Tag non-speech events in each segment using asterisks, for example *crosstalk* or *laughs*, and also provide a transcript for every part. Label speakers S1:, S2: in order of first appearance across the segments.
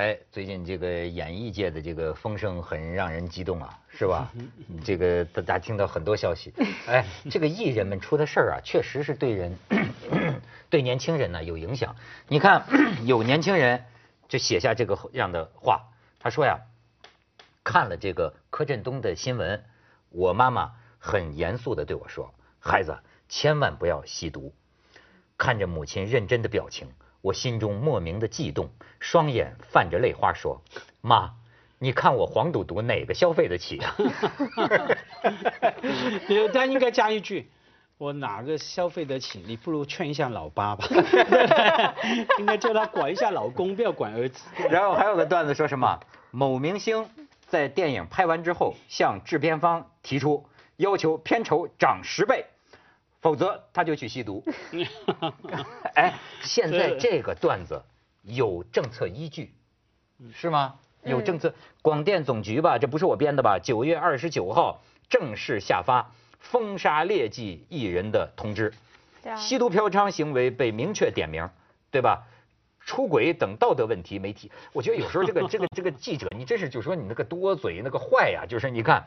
S1: 哎，最近这个演艺界的这个风声很让人激动啊，是吧？这个大家听到很多消息，哎，这个艺人们出的事儿啊，确实是对人，*clears throat* 对年轻人呢有影响。你看，*clears throat* 有年轻人就写下这个样的话，他说呀，看了这个柯震东的新闻，我妈妈很严肃的对我说，孩子千万不要吸毒。看着母亲认真的表情。我心中莫名的悸动，双眼泛着泪花，说：“妈，你看我黄赌毒哪个消费得起啊？” *laughs*
S2: 他应该加一句：“我哪个消费得起？你不如劝一下老八吧。*laughs* ”应该叫他管一下老公，不要管儿子。
S1: 然后还有个段子说什么？某明星在电影拍完之后，向制片方提出要求片酬涨十倍。否则他就去吸毒。*laughs* 哎，现在这个段子有政策依据，是吗？有政策，广电总局吧，这不是我编的吧？九月二十九号正式下发封杀劣迹艺人的通知，吸毒嫖娼行为被明确点名，对吧？出轨等道德问题没提。我觉得有时候这个这个这个记者，你真是就说你那个多嘴那个坏呀，就是你看。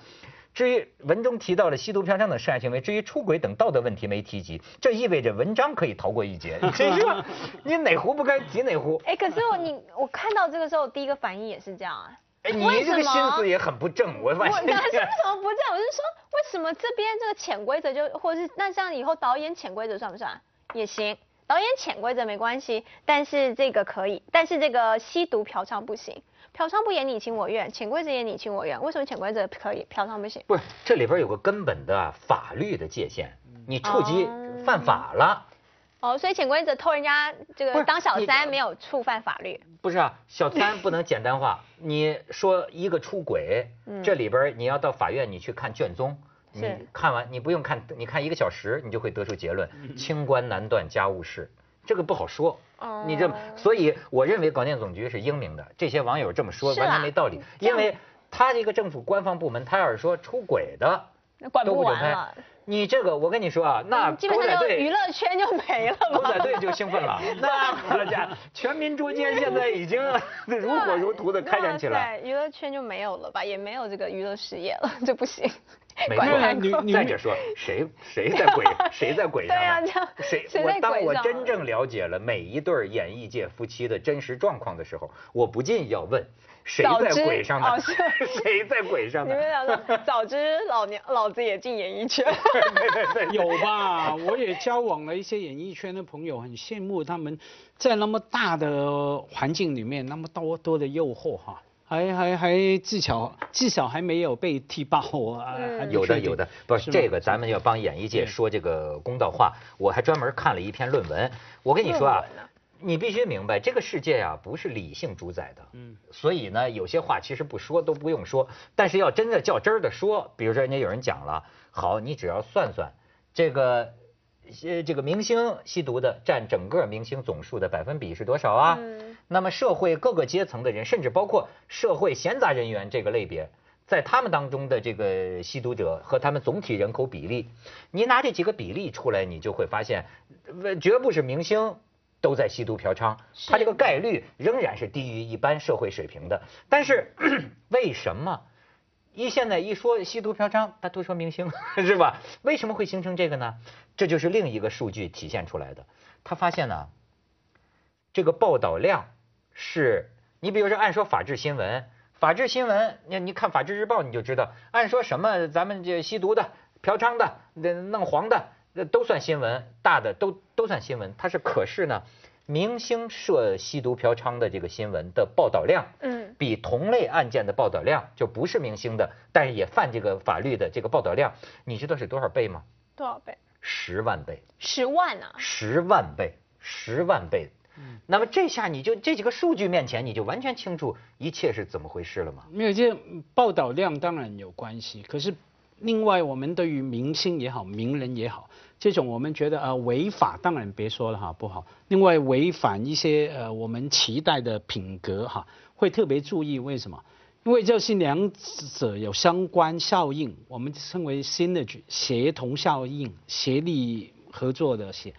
S1: 至于文中提到了吸毒嫖娼等涉案行为，至于出轨等道德问题没提及，这意味着文章可以逃过一劫。真是，你哪壶不该提哪壶。
S3: 哎，可是我你我看到这个时候第一个反应也是这样啊。
S1: 哎，你这个心思也很不正，我发现。
S3: 我是为什么不正？我是说，为什么这边这个潜规则就，或者是那像以后导演潜规则算不算？也行，导演潜规则没关系，但是这个可以，但是这个吸毒嫖娼不行。嫖娼不也你情我愿，潜规则也你情我愿，为什么潜规则可以，嫖娼不行？
S1: 不是，这里边有个根本的法律的界限，你触及犯法了。
S3: 哦，所以潜规则偷人家这个当小三没有触犯法律。*laughs*
S1: 不是啊，小三不能简单化。你说一个出轨，这里边你要到法院你去看卷宗，你看完你不用看，你看一个小时你就会得出结论，清官难断家务事，这个不好说。你这，所以我认为广电总局是英明的。这些网友这么说完全没道理，因为他这个政府官方部门，他要是说出轨的，
S3: 管不完了。
S1: 你这个，我跟你说啊，那
S3: 基本上娱乐圈就没了。*laughs*
S1: 狗仔队就兴奋了，*laughs* 那好家，全民捉奸现在已经 *laughs* 如火如荼的开展起来。
S3: 对，娱乐圈就没有了吧，也没有这个娱乐事业了，这不行。*laughs*
S1: 没错，再者说，谁谁在轨谁在轨上？对
S3: 呀，
S1: 谁？*laughs* 我当我真正了解了每一对演艺界夫妻的真实状况的时候，我不禁要问：谁在鬼上呢？*laughs* 谁在鬼上呢？
S3: 你们俩说，早知老娘老子也进演艺圈。
S1: 对对对，
S2: 有吧？我也交往了一些演艺圈的朋友，很羡慕他们在那么大的环境里面，那么多多的诱惑哈。还还还技巧技巧还没有被踢爆啊！
S1: 有的有的，不是这个，咱们要帮演艺界说这个公道话。我还专门看了一篇论文。我跟你说啊，你必须明白，这个世界啊不是理性主宰的。嗯。所以呢，有些话其实不说都不用说，但是要真的较真儿的说，比如说人家有人讲了，好，你只要算算这个。呃，这个明星吸毒的占整个明星总数的百分比是多少啊？那么社会各个阶层的人，甚至包括社会闲杂人员这个类别，在他们当中的这个吸毒者和他们总体人口比例，你拿这几个比例出来，你就会发现，绝不是明星都在吸毒嫖娼，他这个概率仍然是低于一般社会水平的。但是 *clears throat* 为什么？一现在一说吸毒嫖娼，他都说明星 *laughs* 是吧？为什么会形成这个呢？这就是另一个数据体现出来的。他发现呢，这个报道量是，你比如说按说法制新闻，法制新闻，你你看法制日报你就知道，按说什么咱们这吸毒的、嫖娼的、那弄黄的，都算新闻，大的都都算新闻。它是可是呢。明星涉吸毒嫖娼的这个新闻的报道量，嗯，比同类案件的报道量就不是明星的，但是也犯这个法律的这个报道量，你知道是多少倍吗？
S3: 多少倍？
S1: 十万倍。
S3: 十万啊！
S1: 十万倍，十万倍。嗯，那么这下你就这几个数据面前，你就完全清楚一切是怎么回事了吗？
S2: 没有，这报道量当然有关系，可是另外我们对于明星也好，名人也好。这种我们觉得呃违法，当然别说了哈，不好。另外违反一些呃我们期待的品格哈，会特别注意。为什么？因为这是两者有相关效应，我们称为 synergy 协同效应，协力合作的协。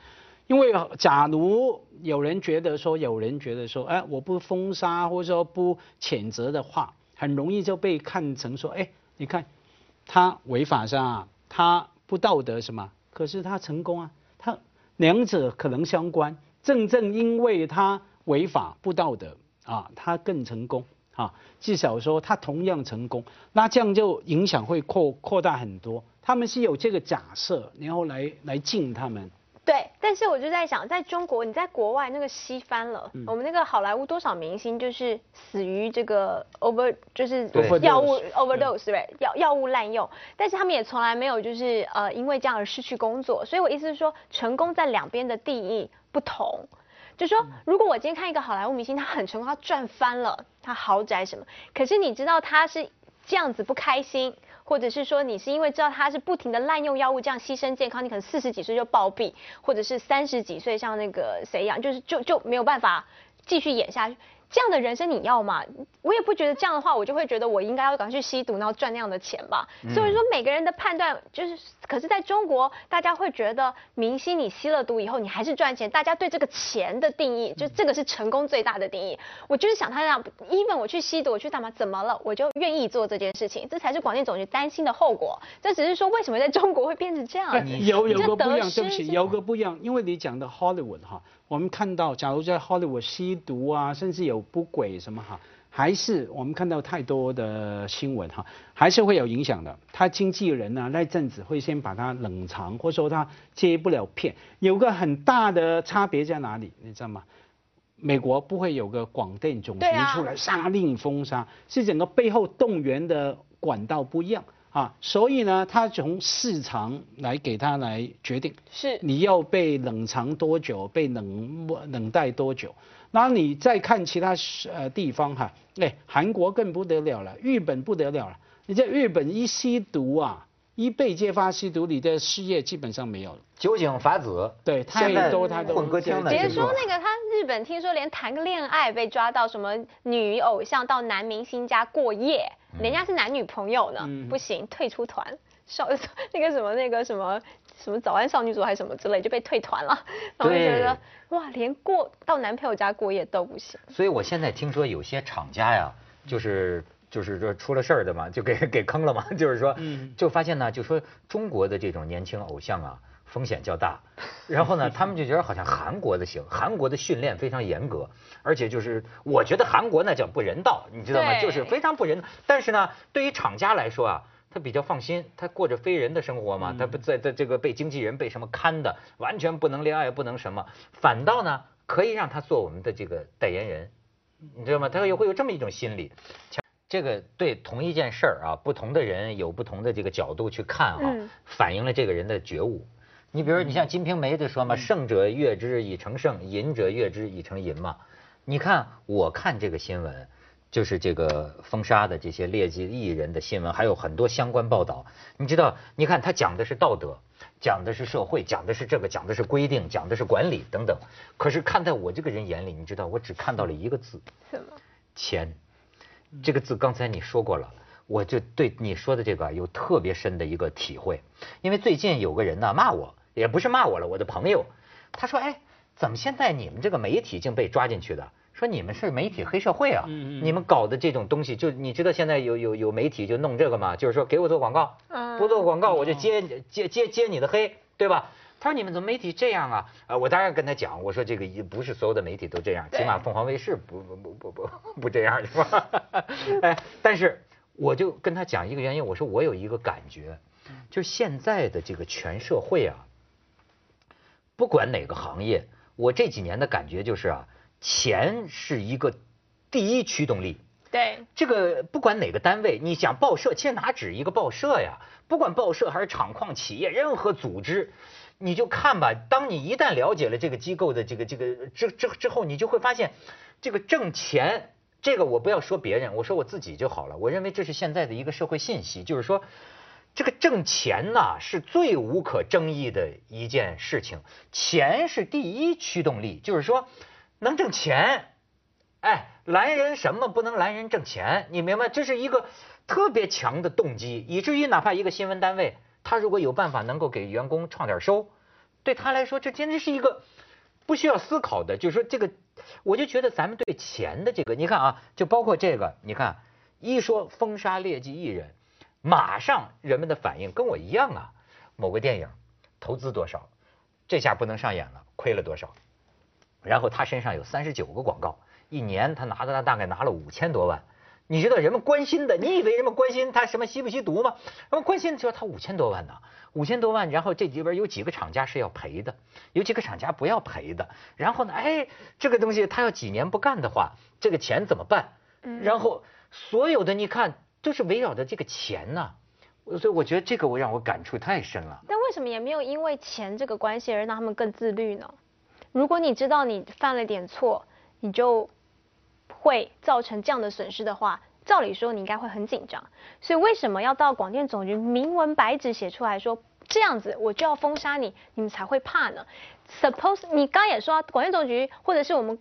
S2: 因为假如有人觉得说，有人觉得说，哎，我不封杀或者说不谴责的话，很容易就被看成说，哎，你看他违法是吧？他不道德什么？可是他成功啊，他两者可能相关。正正因为他违法不道德啊，他更成功啊。至少说他同样成功，那这样就影响会扩扩大很多。他们是有这个假设，然后来来敬他们。
S3: 对，但是我就在想，在中国，你在国外那个吸翻了，我们那个好莱坞多少明星就是死于这个 over，就是药物 overdose，对，药药物滥用，但是他们也从来没有就是呃因为这样而失去工作，所以我意思是说，成功在两边的定义不同，就说如果我今天看一个好莱坞明星，他很成功，他赚翻了，他豪宅什么，可是你知道他是这样子不开心。或者是说你是因为知道他是不停的滥用药物，这样牺牲健康，你可能四十几岁就暴毙，或者是三十几岁像那个谁一样，就是就就没有办法继续演下去。这样的人生你要吗？我也不觉得这样的话，我就会觉得我应该要赶快去吸毒，然后赚那样的钱吧。所以说每个人的判断就是，可是在中国，大家会觉得明星你吸了毒以后，你还是赚钱。大家对这个钱的定义，就这个是成功最大的定义。我就是想他那样，even 我去吸毒，我去干嘛？怎么了？我就愿意做这件事情，这才是广电总局担心的后果。这只是说为什么在中国会变成这样？
S2: 有有个不一样，对不起，有个不一样，因为你讲的 Hollywood 哈。我们看到，假如在 Hollywood 吸毒啊，甚至有不轨什么哈，还是我们看到太多的新闻哈，还是会有影响的。他经纪人呢，那阵子会先把他冷藏，或者说他接不了片。有个很大的差别在哪里？你知道吗？美国不会有个广电总局出来下令封杀，是整个背后动员的管道不一样。啊，所以呢，他从市场来给他来决定，
S3: 是
S2: 你要被冷藏多久，被冷冷待多久。那你再看其他呃地方哈，哎，韩国更不得了了，日本不得了了。你在日本一吸毒啊，一被揭发吸毒，你的事业基本上没有了。
S1: 酒井法子，
S2: 对，太多他都
S1: 混歌厅的。
S3: 别说那个他日本，听说连谈个恋爱被抓到，什么女偶像到男明星家过夜。人家是男女朋友呢，不行，退出团，少 *laughs* 那个什么那个什么什么早安少女组还是什么之类就被退团了，*laughs* 然后就觉得哇，连过到男朋友家过夜都不行。
S1: 所以我现在听说有些厂家呀，就是就是说出了事儿的嘛，就给 *laughs* 给坑了嘛，就是说，就发现呢，就说中国的这种年轻偶像啊。风险较大，然后呢，他们就觉得好像韩国的行，韩国的训练非常严格，而且就是我觉得韩国那叫不人道，你知道吗？就是非常不人。但是呢，对于厂家来说啊，他比较放心，他过着非人的生活嘛，他不在在这个被经纪人被什么看的，完全不能恋爱，不能什么，反倒呢可以让他做我们的这个代言人，你知道吗？他又会有这么一种心理。这个对同一件事儿啊，不同的人有不同的这个角度去看啊，反映了这个人的觉悟。你比如你像《金瓶梅》就说嘛，胜者悦之以成胜，淫者悦之以成淫嘛。你看，我看这个新闻，就是这个封杀的这些劣迹艺人的新闻，还有很多相关报道。你知道，你看他讲的是道德，讲的是社会，讲的是这个，讲的是规定，讲的是管理等等。可是看在我这个人眼里，你知道，我只看到了一个字，
S3: 什么？
S1: 钱。这个字刚才你说过了。我就对你说的这个有特别深的一个体会，因为最近有个人呢骂我，也不是骂我了，我的朋友，他说，哎，怎么现在你们这个媒体竟被抓进去的？说你们是媒体黑社会啊，你们搞的这种东西，就你知道现在有有有媒体就弄这个吗？就是说给我做广告，不做广告我就接接接接你的黑，对吧？他说你们怎么媒体这样啊？啊，我当然跟他讲，我说这个不是所有的媒体都这样，起码凤凰卫视不不不不不不这样是吧？*laughs* 哎，但是。我就跟他讲一个原因，我说我有一个感觉，就现在的这个全社会啊，不管哪个行业，我这几年的感觉就是啊，钱是一个第一驱动力。
S3: 对。
S1: 这个不管哪个单位，你想报社，其实哪止一个报社呀？不管报社还是厂矿企业，任何组织，你就看吧。当你一旦了解了这个机构的这个这个之之之后，你就会发现，这个挣钱。这个我不要说别人，我说我自己就好了。我认为这是现在的一个社会信息，就是说，这个挣钱呐是最无可争议的一件事情，钱是第一驱动力，就是说能挣钱，哎，拦人什么不能拦人挣钱，你明白？这是一个特别强的动机，以至于哪怕一个新闻单位，他如果有办法能够给员工创点收，对他来说，这简直是一个不需要思考的，就是说这个，我就觉得咱们对钱的这个，你看啊，就包括这个，你看一说封杀劣迹艺人，马上人们的反应跟我一样啊，某个电影投资多少，这下不能上演了，亏了多少，然后他身上有三十九个广告，一年他拿的大概拿了五千多万。你知道人们关心的，你以为人们关心他什么吸不吸毒吗？人们关心的就是他五千多万呢，五千多万，然后这里边有几个厂家是要赔的，有几个厂家不要赔的，然后呢，哎，这个东西他要几年不干的话，这个钱怎么办？然后所有的你看就是围绕着这个钱呐，所以我觉得这个我让我感触太深了。
S3: 但为什么也没有因为钱这个关系而让他们更自律呢？如果你知道你犯了点错，你就。会造成这样的损失的话，照理说你应该会很紧张。所以为什么要到广电总局明文白纸写出来说这样子我就要封杀你，你们才会怕呢？Suppose 你刚也说广电总局或者是我们。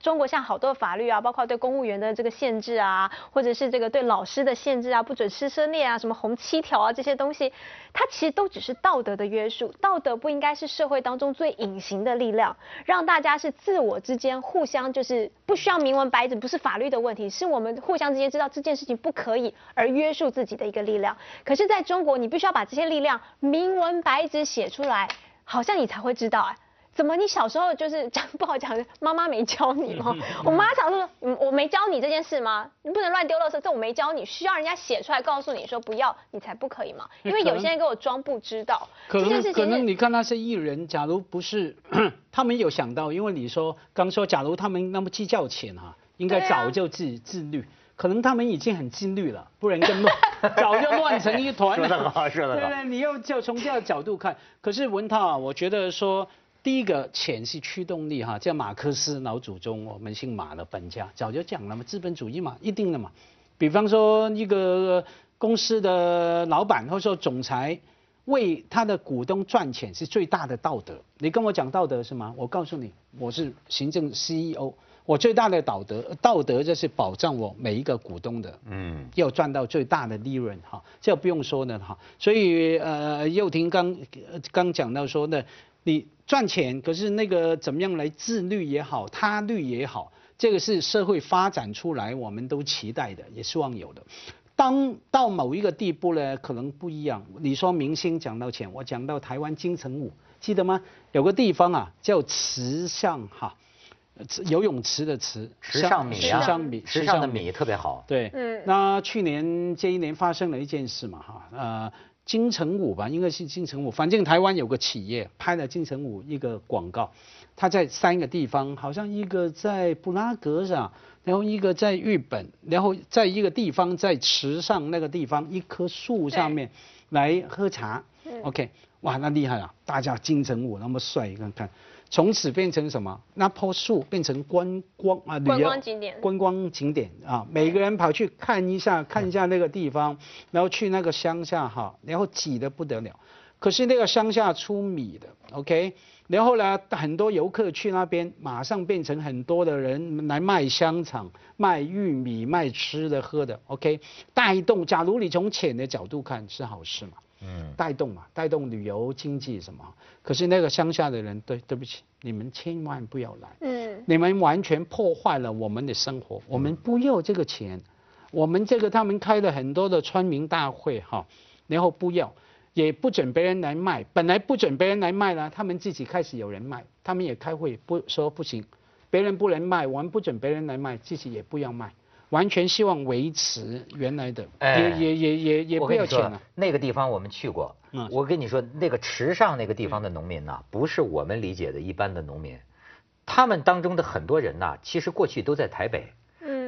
S3: 中国像好多法律啊，包括对公务员的这个限制啊，或者是这个对老师的限制啊，不准师生恋啊，什么红七条啊这些东西，它其实都只是道德的约束。道德不应该是社会当中最隐形的力量，让大家是自我之间互相就是不需要明文白纸，不是法律的问题，是我们互相之间知道这件事情不可以而约束自己的一个力量。可是在中国，你必须要把这些力量明文白纸写出来，好像你才会知道哎。怎么？你小时候就是 *laughs* 讲不好讲，妈妈没教你吗？我妈常说，嗯，我没教你这件事吗？你不能乱丢垃圾，这我没教你，需要人家写出来告诉你说不要，你才不可以嘛。因为有些人给我装不知道。
S2: 可能可能你看那些艺人，假如不是 *clears throat* 他们有想到，因为你说刚说，假如他们那么计较钱哈，应该早就自自律。可能他们已经很自律了，不然更乱，*laughs* 早就乱成一团
S1: 了。说得好，说得好。
S2: 对，你要就从这个角度看。可是文涛啊，我觉得说。第一个钱是驱动力哈，叫马克思老祖宗，我们姓马的本家早就讲了嘛，资本主义嘛，一定的嘛。比方说一个公司的老板或者说总裁，为他的股东赚钱是最大的道德。你跟我讲道德是吗？我告诉你，我是行政 CEO，我最大的道德道德就是保障我每一个股东的，嗯，要赚到最大的利润哈，这不用说的哈。所以呃，佑廷刚刚讲到说呢。你赚钱，可是那个怎么样来自律也好，他律也好，这个是社会发展出来，我们都期待的，也希望有的。当到某一个地步呢，可能不一样。你说明星讲到钱，我讲到台湾金城武，记得吗？有个地方啊，叫池上哈，*laughs* 游泳池的池，
S1: 池上米啊，
S2: 池上米，
S1: 池上的米特别好。
S2: 对，嗯。那去年这一年发生了一件事嘛，哈，呃。金城武吧，应该是金城武。反正台湾有个企业拍了金城武一个广告，他在三个地方，好像一个在布拉格上，然后一个在日本，然后在一个地方在池上那个地方一棵树上面来喝茶。OK，哇，那厉害了，大家金城武那么帅，看看。从此变成什么？那棵树变成观光啊，
S3: 旅游景点，
S2: 观光景点啊，每个人跑去看一下，看一下那个地方，然后去那个乡下哈，然后挤得不得了。可是那个乡下出米的，OK，然后呢，很多游客去那边，马上变成很多的人来卖香肠、卖玉米、卖吃的喝的，OK，带动。假如你从浅的角度看，是好事嘛？嗯，带动嘛，带动旅游经济什么？可是那个乡下的人，对对不起，你们千万不要来。嗯，你们完全破坏了我们的生活，我们不要这个钱。我们这个他们开了很多的村民大会哈，然后不要，也不准别人来卖。本来不准别人来卖呢，他们自己开始有人卖，他们也开会不说不行，别人不能卖，我们不准别人来卖，自己也不要卖。完全希望维持原来的，也也也也也不要钱了。
S1: 那个地方我们去过，我跟你说，那个池上那个地方的农民呐，不是我们理解的一般的农民，他们当中的很多人呐，其实过去都在台北，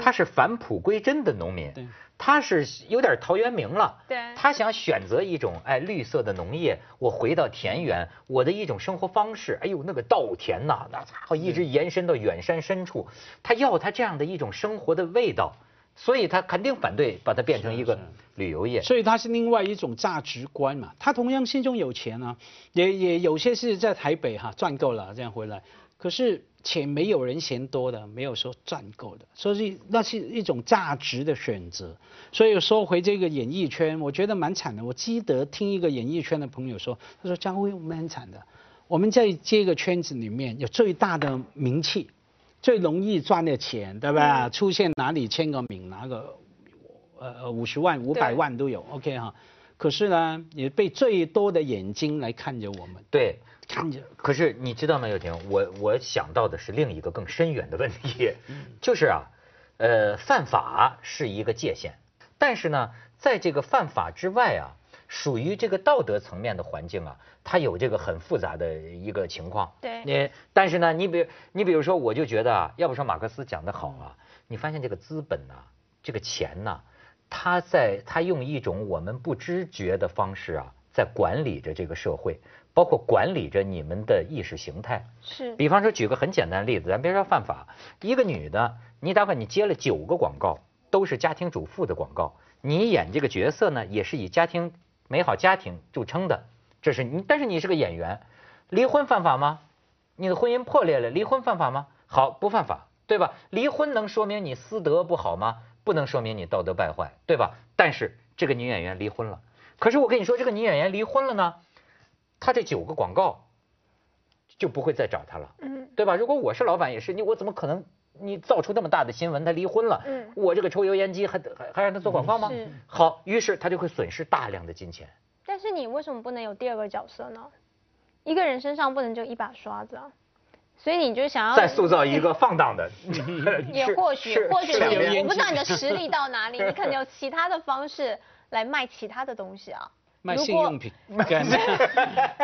S1: 他是返璞归真的农民。他是有点陶渊明了，
S3: 对，
S1: 他想选择一种哎绿色的农业，我回到田园，我的一种生活方式。哎呦，那个稻田呐，那家伙一直延伸到远山深处，他要他这样的一种生活的味道，所以他肯定反对把它变成一个旅游业。
S2: 所以他是另外一种价值观嘛，他同样心中有钱啊，也也有些是在台北哈赚够了这样回来，可是。钱没有人嫌多的，没有说赚够的，所以那是一种价值的选择。所以说回这个演艺圈，我觉得蛮惨的。我记得听一个演艺圈的朋友说，他说：“张辉，我们很惨的，我们在这个圈子里面有最大的名气，最容易赚的钱，对吧？出现哪里签个名，拿个呃五十万、五百万都有，OK 哈。可是呢，也被最多的眼睛来看着我们。
S1: 对，
S2: 看着。
S1: 可是你知道吗，友婷？我我想到的是另一个更深远的问题，就是啊，呃，犯法是一个界限，但是呢，在这个犯法之外啊，属于这个道德层面的环境啊，它有这个很复杂的一个情况。
S3: 对。
S1: 你但是呢，你比你比如说，我就觉得啊，要不说马克思讲的好啊，你发现这个资本呐，这个钱呐。他在他用一种我们不知觉的方式啊，在管理着这个社会，包括管理着你们的意识形态。
S3: 是。
S1: 比方说，举个很简单的例子，咱别说犯法，一个女的，你哪怕你接了九个广告，都是家庭主妇的广告，你演这个角色呢，也是以家庭美好家庭著称的，这是你，但是你是个演员，离婚犯法吗？你的婚姻破裂了，离婚犯法吗？好，不犯法，对吧？离婚能说明你私德不好吗？不能说明你道德败坏，对吧？但是这个女演员离婚了，可是我跟你说，这个女演员离婚了呢，她这九个广告就不会再找她了，嗯，对吧？如果我是老板也是，你我怎么可能你造出那么大的新闻，她离婚了，嗯，我这个抽油烟机还还还让她做广告吗？好，于是她就会损失大量的金钱。
S3: 但是你为什么不能有第二个角色呢？一个人身上不能就一把刷子啊。所以你就想要
S1: 再塑造一个 *laughs* 放荡的 *laughs* *laughs*
S3: 也或许或许我不知道你的实力到哪里，你可能有其他的方式来卖其他的东西啊，
S2: 卖性用品，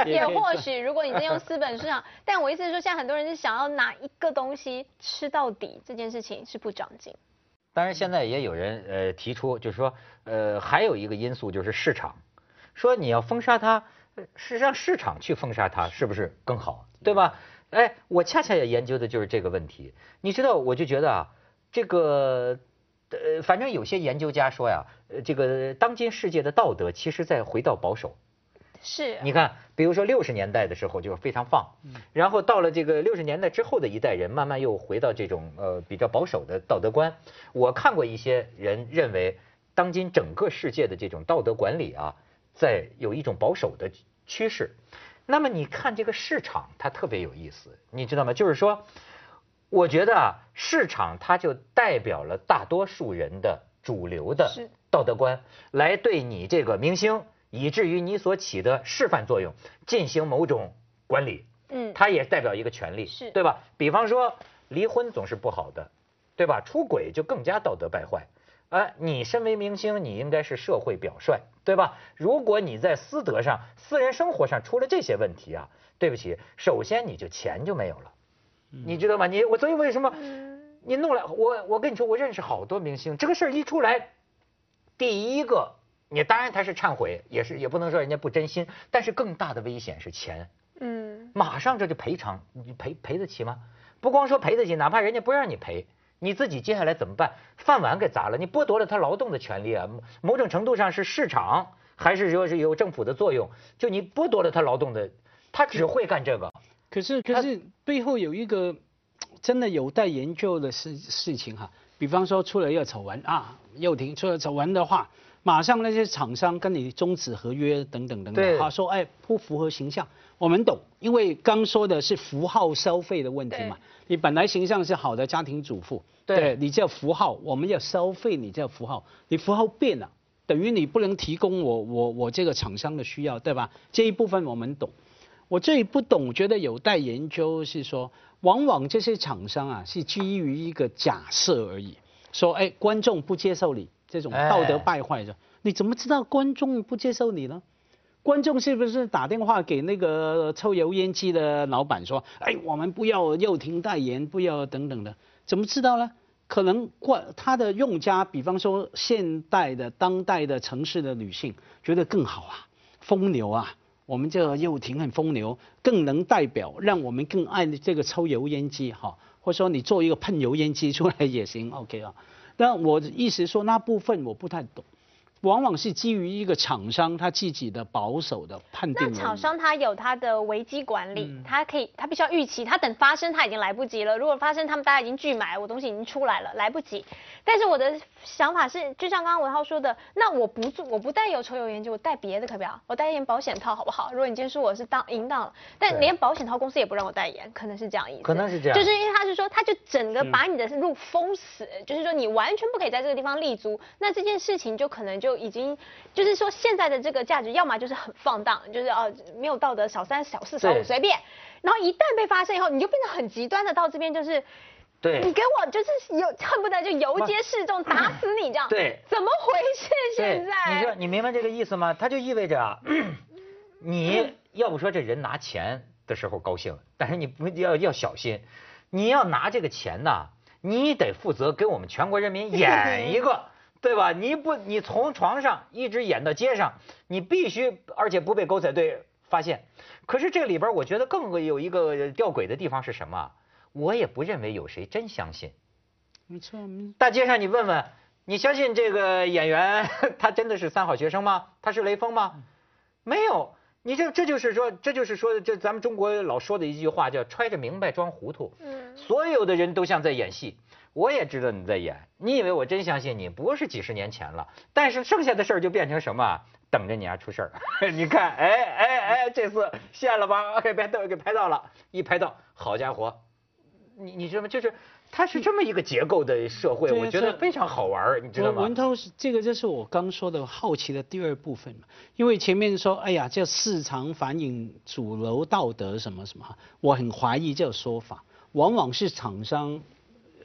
S3: 也或许如果你在用资本市场，但我意思是说，现在很多人是想要拿一个东西吃到底，这件事情是不长进。
S1: 当然，现在也有人呃提出，就是说呃还有一个因素就是市场，说你要封杀它，是让市场去封杀它，是不是更好，对吧？哎，我恰恰也研究的就是这个问题。你知道，我就觉得啊，这个呃，反正有些研究家说呀，呃，这个当今世界的道德其实在回到保守。
S3: 是。
S1: 你看，比如说六十年代的时候就非常放，然后到了这个六十年代之后的一代人，慢慢又回到这种呃比较保守的道德观。我看过一些人认为，当今整个世界的这种道德管理啊，在有一种保守的趋势。那么你看这个市场，它特别有意思，你知道吗？就是说，我觉得啊，市场它就代表了大多数人的主流的道德观，来对你这个明星，以至于你所起的示范作用进行某种管理。嗯，它也代表一个权利，
S3: 是
S1: 对吧？比方说，离婚总是不好的，对吧？出轨就更加道德败坏。哎，你身为明星，你应该是社会表率，对吧？如果你在私德上、私人生活上出了这些问题啊，对不起，首先你就钱就没有了，你知道吗？你我所以为什么你弄来我我跟你说，我认识好多明星，这个事儿一出来，第一个你当然他是忏悔，也是也不能说人家不真心，但是更大的危险是钱，嗯，马上这就赔偿，你赔赔得起吗？不光说赔得起，哪怕人家不让你赔。你自己接下来怎么办？饭碗给砸了，你剥夺了他劳动的权利啊！某种程度上是市场，还是说是有政府的作用？就你剥夺了他劳动的，他只会干这个。
S2: 可是可是背后有一个 *tsk* 真的有待研究的事事情哈。比方说出了一个丑闻啊，又停出了丑闻的话，马上那些厂商跟你终止合约等等等等，他说哎不符合形象。我们懂，因为刚说的是符号消费的问题嘛。你本来形象是好的家庭主妇。对你叫符号，我们要消费你叫符号，你符号变了，等于你不能提供我我我这个厂商的需要，对吧？这一部分我们懂，我最不懂，觉得有待研究是说，往往这些厂商啊是基于一个假设而已，说哎观众不接受你这种道德败坏的，你怎么知道观众不接受你呢？观众是不是打电话给那个抽油烟机的老板说，哎我们不要又停代言，不要等等的。怎么知道呢？可能过他的用家，比方说现代的、当代的城市的女性，觉得更好啊，风流啊，我们这个又挺很风流，更能代表，让我们更爱这个抽油烟机哈，或者说你做一个喷油烟机出来也行，OK 啊。那我的意思说那部分我不太懂，往往是基于一个厂商他自己的保守的判断。
S3: 那厂商他有他的危机管理，他可以他必须要预期，他等发生他已经来不及了。如果发生，他们大家已经拒买，我东西已经出来了，来不及。但是我的想法是，就像刚刚文浩说的，那我不做，我不带有抽油烟机，我带别的可不可以？我代言保险套好不好？如果你今天说我是当淫荡了，但连保险套公司也不让我代言，可能是这样意思。
S1: 可能是这样，
S3: 就是因为他是说，他就整个把你的路封死，就是说你完全不可以在这个地方立足。那这件事情就可能就已经，就是说现在的这个价值，要么就是很放荡，就是哦没有道德，小三小四小五随便。然后一旦被发现以后，你就变得很极端的到这边就是。
S1: 对，
S3: 你给我就是有恨不得就游街示众打死你这样，
S1: 对，
S3: 怎么回事现在？
S1: 你说你明白这个意思吗？它就意味着啊，*clears throat* 你要不说这人拿钱的时候高兴，但是你不要要小心，你要拿这个钱呐，你得负责给我们全国人民演一个，对吧？你不你从床上一直演到街上，你必须而且不被狗仔队发现。可是这里边我觉得更有一个吊诡的地方是什么？我也不认为有谁真相信，
S2: 没错。
S1: 大街上你问问，你相信这个演员他真的是三好学生吗？他是雷锋吗？没有。你这这就是说，这就是说，这咱们中国老说的一句话叫揣着明白装糊涂。嗯。所有的人都像在演戏，我也知道你在演。你以为我真相信你？不是几十年前了，但是剩下的事儿就变成什么？等着你啊出事儿。*laughs* 你看，哎哎哎，这次现了吧？给拍到，给拍到了。一拍到，好家伙！你你知道吗？就是它是这么一个结构的社会，我觉得非常好玩你知道吗？
S2: 文涛是这个，就是我刚说的好奇的第二部分嘛。因为前面说，哎呀，叫市场反映主流道德什么什么，我很怀疑这个说法，往往是厂商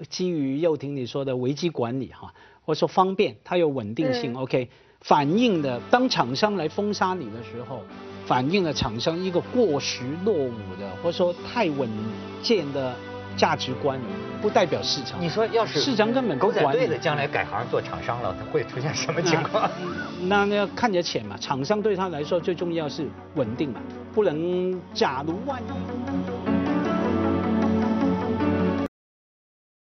S2: 基于又听你说的危机管理哈，或者说方便，它有稳定性，OK，反映的当厂商来封杀你的时候，反映了厂商一个过时落伍的，或者说太稳健的。价值观不代表市场。
S1: 你说要是
S2: 市场根本
S1: 狗仔队的将来改行做厂商了，他会出现什么情况？
S2: 那那要看着浅嘛。厂商对他来说最重要是稳定嘛，不能假如万一。